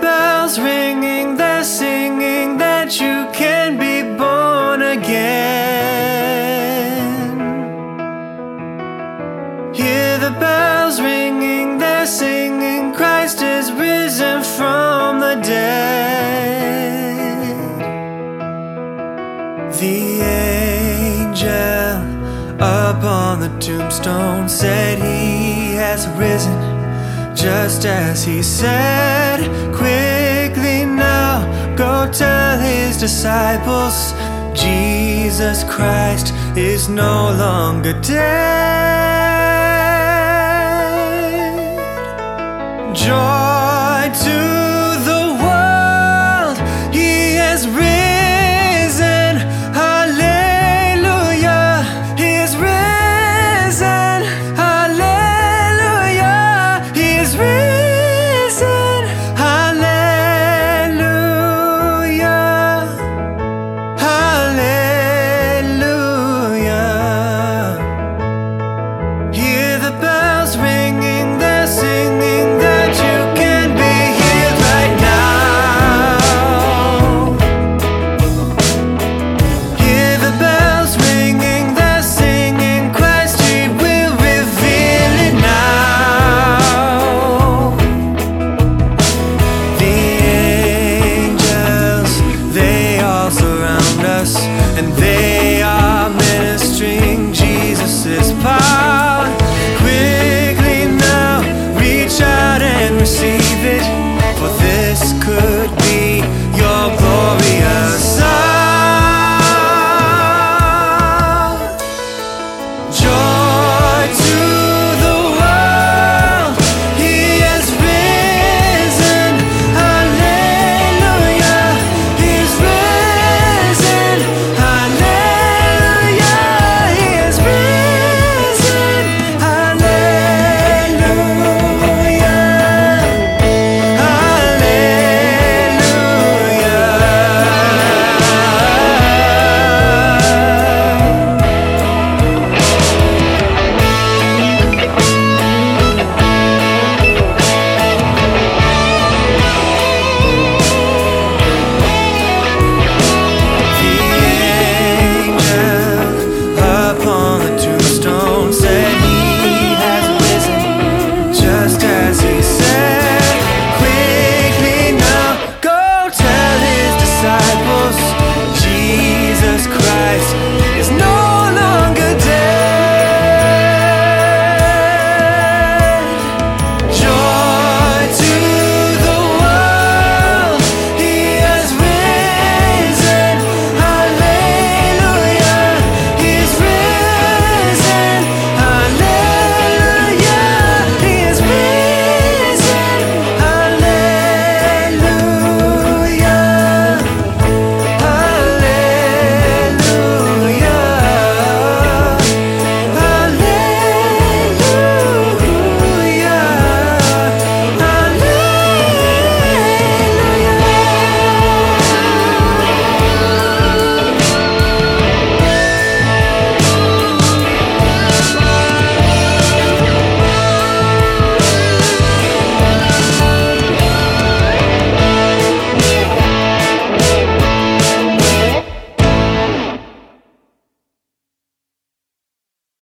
bells ringing, they're singing that you can be born again. Hear the bells ringing, they're singing, Christ is risen from the dead. The angel upon the tombstone said he has risen just as he said. Quickly now, go tell his disciples Jesus Christ is no longer dead. Joy to